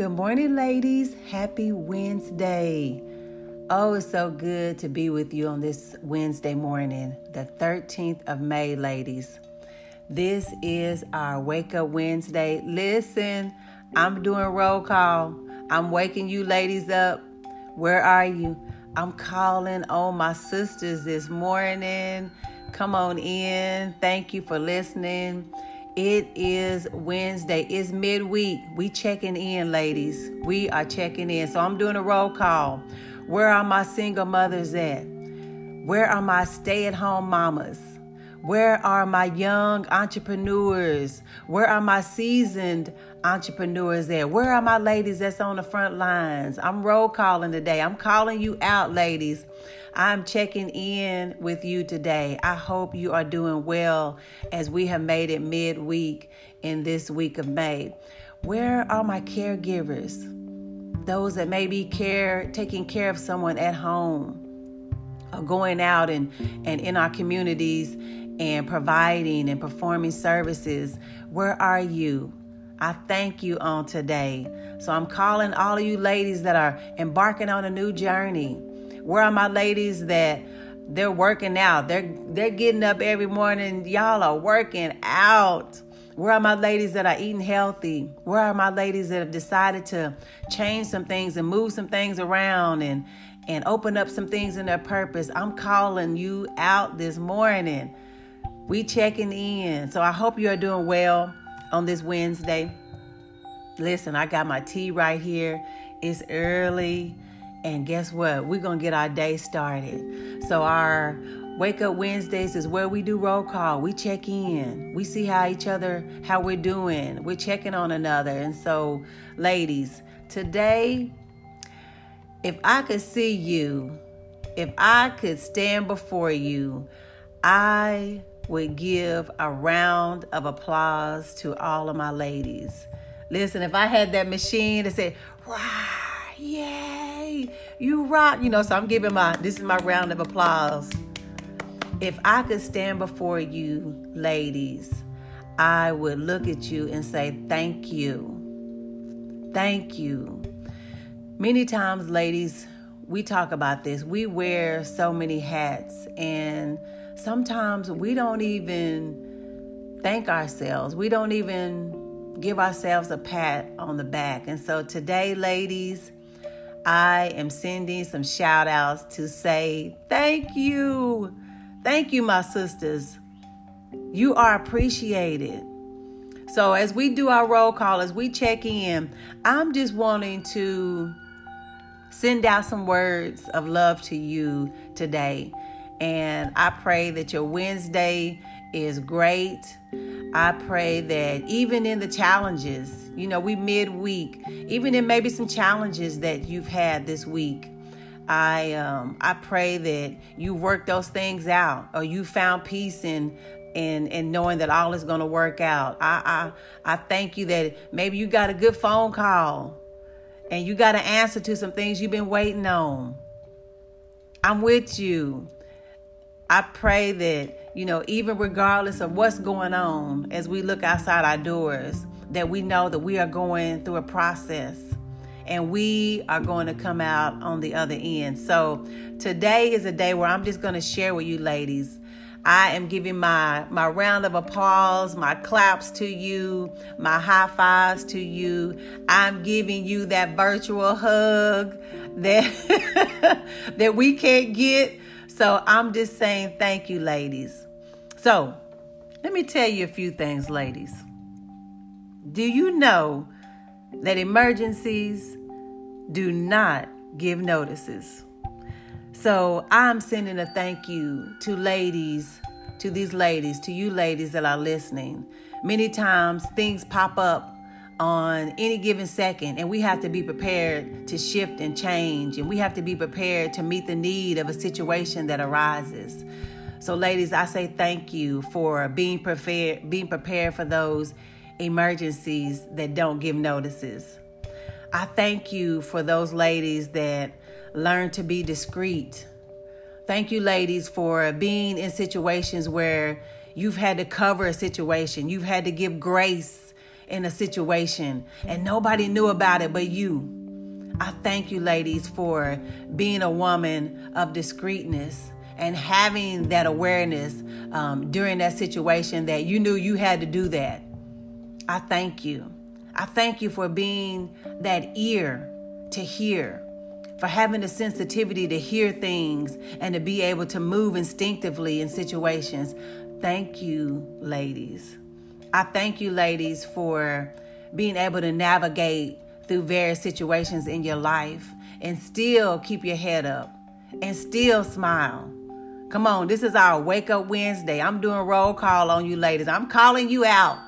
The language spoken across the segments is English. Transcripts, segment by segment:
Good morning, ladies. Happy Wednesday. Oh, it's so good to be with you on this Wednesday morning, the 13th of May, ladies. This is our Wake Up Wednesday. Listen, I'm doing roll call. I'm waking you ladies up. Where are you? I'm calling on my sisters this morning. Come on in. Thank you for listening. It is Wednesday. It's midweek. We checking in, ladies. We are checking in. So I'm doing a roll call. Where are my single mothers at? Where are my stay-at-home mamas? Where are my young entrepreneurs? Where are my seasoned entrepreneurs at? Where are my ladies that's on the front lines? I'm roll calling today. I'm calling you out, ladies. I'm checking in with you today. I hope you are doing well as we have made it midweek in this week of May. Where are my caregivers? Those that may be care taking care of someone at home or going out and, and in our communities and providing and performing services. Where are you? I thank you on today. So I'm calling all of you ladies that are embarking on a new journey where are my ladies that they're working out? They're they're getting up every morning. Y'all are working out. Where are my ladies that are eating healthy? Where are my ladies that have decided to change some things and move some things around and and open up some things in their purpose? I'm calling you out this morning. We checking in. So I hope you are doing well on this Wednesday. Listen, I got my tea right here. It's early. And guess what? We're going to get our day started. So, our Wake Up Wednesdays is where we do roll call. We check in. We see how each other, how we're doing. We're checking on another. And so, ladies, today, if I could see you, if I could stand before you, I would give a round of applause to all of my ladies. Listen, if I had that machine to say, wow yay, you rock. You know, so I'm giving my, this is my round of applause. If I could stand before you, ladies, I would look at you and say, thank you. Thank you. Many times, ladies, we talk about this. We wear so many hats, and sometimes we don't even thank ourselves. We don't even give ourselves a pat on the back. And so today, ladies, I am sending some shout outs to say thank you. Thank you, my sisters. You are appreciated. So, as we do our roll call, as we check in, I'm just wanting to send out some words of love to you today. And I pray that your Wednesday is great. I pray that even in the challenges, you know, we midweek, even in maybe some challenges that you've had this week, I um, I pray that you work those things out, or you found peace in in in knowing that all is going to work out. I I I thank you that maybe you got a good phone call, and you got an answer to some things you've been waiting on. I'm with you. I pray that you know, even regardless of what's going on as we look outside our doors, that we know that we are going through a process and we are going to come out on the other end. So today is a day where I'm just going to share with you ladies. I am giving my my round of applause, my claps to you, my high fives to you. I'm giving you that virtual hug that that we can't get so I'm just saying thank you, ladies. So let me tell you a few things, ladies. Do you know that emergencies do not give notices? So I'm sending a thank you to ladies, to these ladies, to you ladies that are listening. Many times things pop up on any given second, and we have to be prepared to shift and change, and we have to be prepared to meet the need of a situation that arises. So, ladies, I say thank you for being prepared, being prepared for those emergencies that don't give notices. I thank you for those ladies that learn to be discreet. Thank you, ladies, for being in situations where you've had to cover a situation, you've had to give grace in a situation and nobody knew about it but you. I thank you, ladies, for being a woman of discreetness and having that awareness um, during that situation that you knew you had to do that. I thank you. I thank you for being that ear to hear, for having the sensitivity to hear things and to be able to move instinctively in situations. Thank you, ladies. I thank you, ladies, for being able to navigate through various situations in your life and still keep your head up and still smile. Come on, this is our Wake Up Wednesday. I'm doing roll call on you, ladies. I'm calling you out.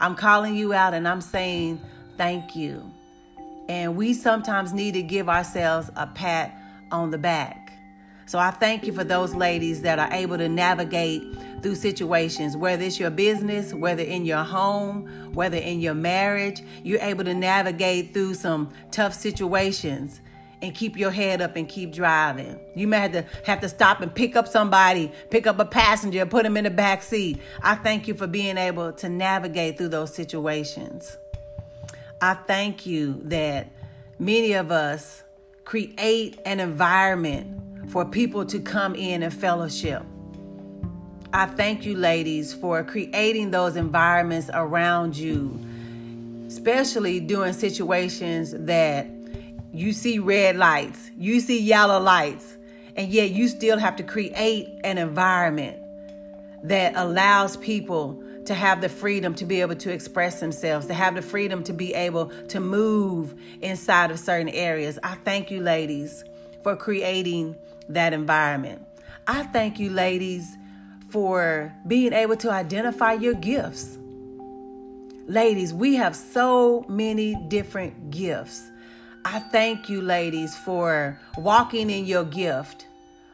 I'm calling you out and I'm saying thank you. And we sometimes need to give ourselves a pat on the back. So I thank you for those ladies that are able to navigate through situations, whether it's your business, whether in your home, whether in your marriage, you're able to navigate through some tough situations and keep your head up and keep driving. You may have to have to stop and pick up somebody, pick up a passenger, put them in the back seat. I thank you for being able to navigate through those situations. I thank you that many of us create an environment for people to come in and fellowship. I thank you, ladies, for creating those environments around you, especially during situations that you see red lights, you see yellow lights, and yet you still have to create an environment that allows people to have the freedom to be able to express themselves, to have the freedom to be able to move inside of certain areas. I thank you, ladies, for creating that environment. I thank you, ladies, for being able to identify your gifts. Ladies, we have so many different gifts. I thank you, ladies, for walking in your gift,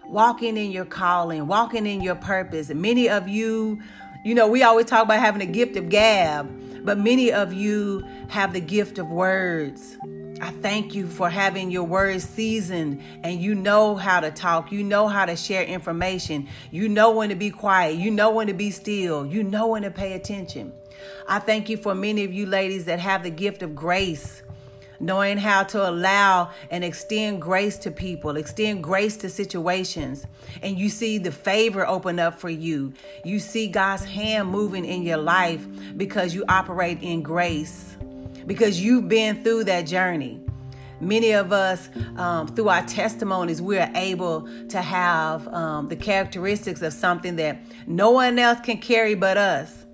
walking in your calling, walking in your purpose. Many of you, you know, we always talk about having a gift of gab, but many of you have the gift of words. I thank you for having your words seasoned and you know how to talk. You know how to share information. You know when to be quiet. You know when to be still. You know when to pay attention. I thank you for many of you ladies that have the gift of grace knowing how to allow and extend grace to people, extend grace to situations, and you see the favor open up for you. You see God's hand moving in your life because you operate in grace, because you've been through that journey. Many of us, um, through our testimonies, we are able to have um, the characteristics of something that no one else can carry but us.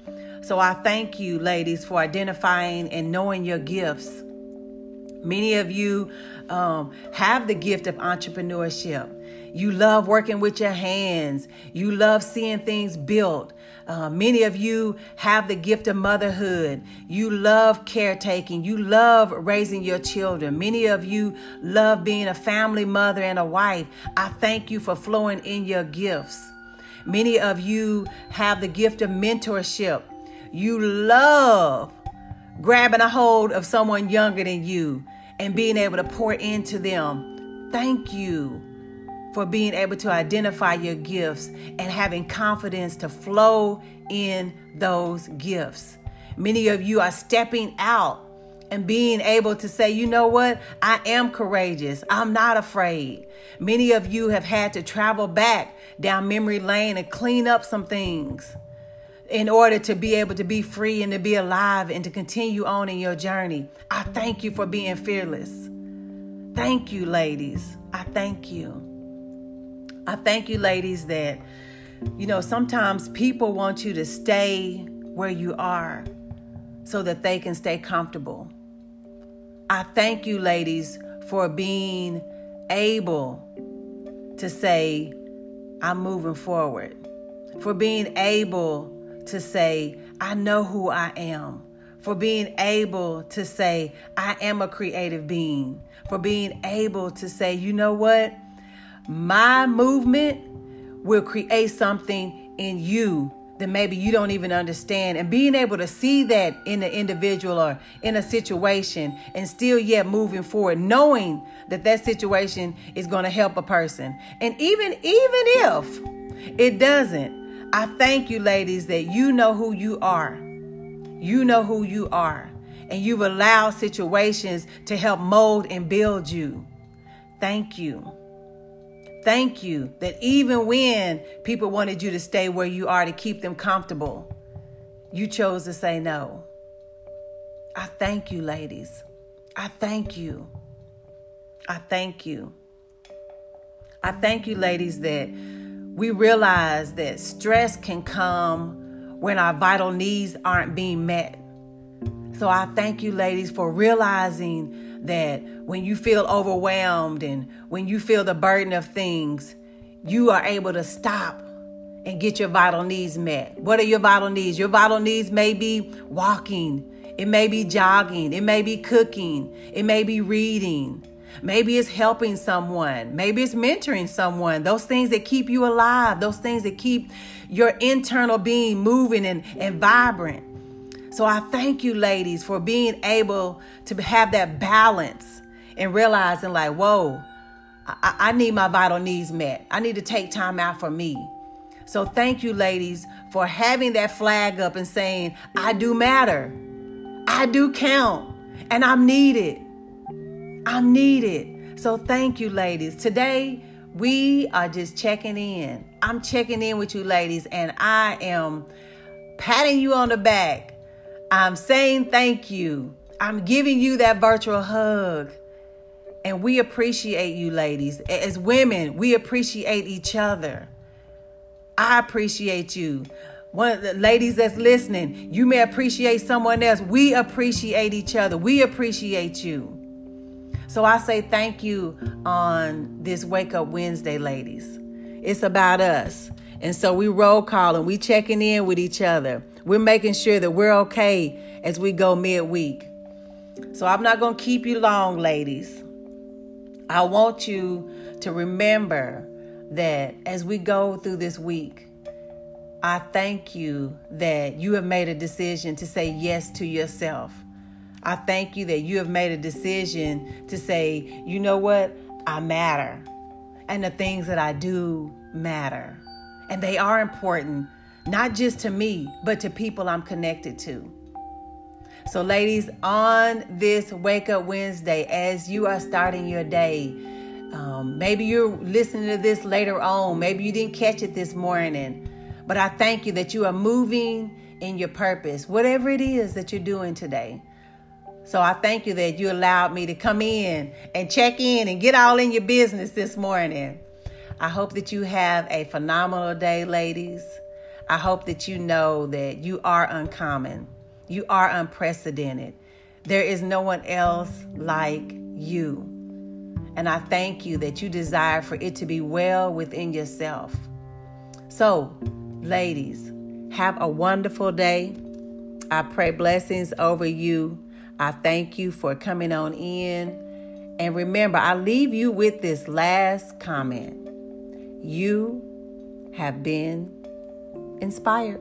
So I thank you, ladies, for identifying and knowing your gifts. Many of you um, have the gift of entrepreneurship. You love working with your hands. You love seeing things built. Uh, many of you have the gift of motherhood. You love caretaking. You love raising your children. Many of you love being a family mother and a wife. I thank you for flowing in your gifts. Many of you have the gift of mentorship. You love grabbing a hold of someone younger than you and being able to pour into them. Thank you for being able to identify your gifts and having confidence to flow in those gifts. Many of you are stepping out and being able to say, you know what? I am courageous. I'm not afraid. Many of you have had to travel back down memory lane and clean up some things in order to be able to be free and to be alive and to continue on in your journey. I thank you for being fearless. Thank you, ladies. I thank you. I thank you, ladies, that, you know, sometimes people want you to stay where you are so that they can stay comfortable. I thank you, ladies, for being able to say, I'm moving forward, for being able to say, I know who I am, for being able to say, I am a creative being, for being able to say, you know what? My movement will create something in you that maybe you don't even understand. And being able to see that in an individual or in a situation and still yet moving forward, knowing that that situation is going to help a person. And even, even if it doesn't, I thank you, ladies, that you know who you are. You know who you are. and you've allowed situations to help mold and build you. Thank you. Thank you that even when people wanted you to stay where you are to keep them comfortable, you chose to say no. I thank you, ladies. I thank you. I thank you. I thank you, ladies, that we realize that stress can come when our vital needs aren't being met. So I thank you, ladies, for realizing that when you feel overwhelmed and when you feel the burden of things, you are able to stop and get your vital needs met. What are your vital needs? Your vital needs may be walking, it may be jogging, it may be cooking, it may be reading. Maybe it's helping someone. Maybe it's mentoring someone. Those things that keep you alive, those things that keep your internal being moving and, and vibrant. So I thank you, ladies, for being able to have that balance and realizing, like, whoa, I, I need my vital needs met. I need to take time out for me. So thank you, ladies, for having that flag up and saying, I do matter. I do count. And I'm needed. I'm it. So thank you, ladies. Today, we are just checking in. I'm checking in with you, ladies, and I am patting you on the back I'm saying thank you. I'm giving you that virtual hug. And we appreciate you, ladies. As women, we appreciate each other. I appreciate you. One of the ladies that's listening, you may appreciate someone else. We appreciate each other. We appreciate you. So I say thank you on this Wake Up Wednesday, ladies. It's about us. And so we roll calling, we checking in with each other. We're making sure that we're okay as we go midweek. So I'm not going to keep you long, ladies. I want you to remember that as we go through this week, I thank you that you have made a decision to say yes to yourself. I thank you that you have made a decision to say, you know what? I matter. And the things that I do matter. And they are important not just to me, but to people I'm connected to. So, ladies, on this Wake Up Wednesday, as you are starting your day, um, maybe you're listening to this later on, maybe you didn't catch it this morning, but I thank you that you are moving in your purpose, whatever it is that you're doing today. So I thank you that you allowed me to come in and check in and get all in your business this morning. I hope that you have a phenomenal day, ladies. I hope that you know that you are uncommon, you are unprecedented. There is no one else like you. And I thank you that you desire for it to be well within yourself. So, ladies, have a wonderful day. I pray blessings over you. I thank you for coming on in. And remember, I leave you with this last comment. You have been inspired.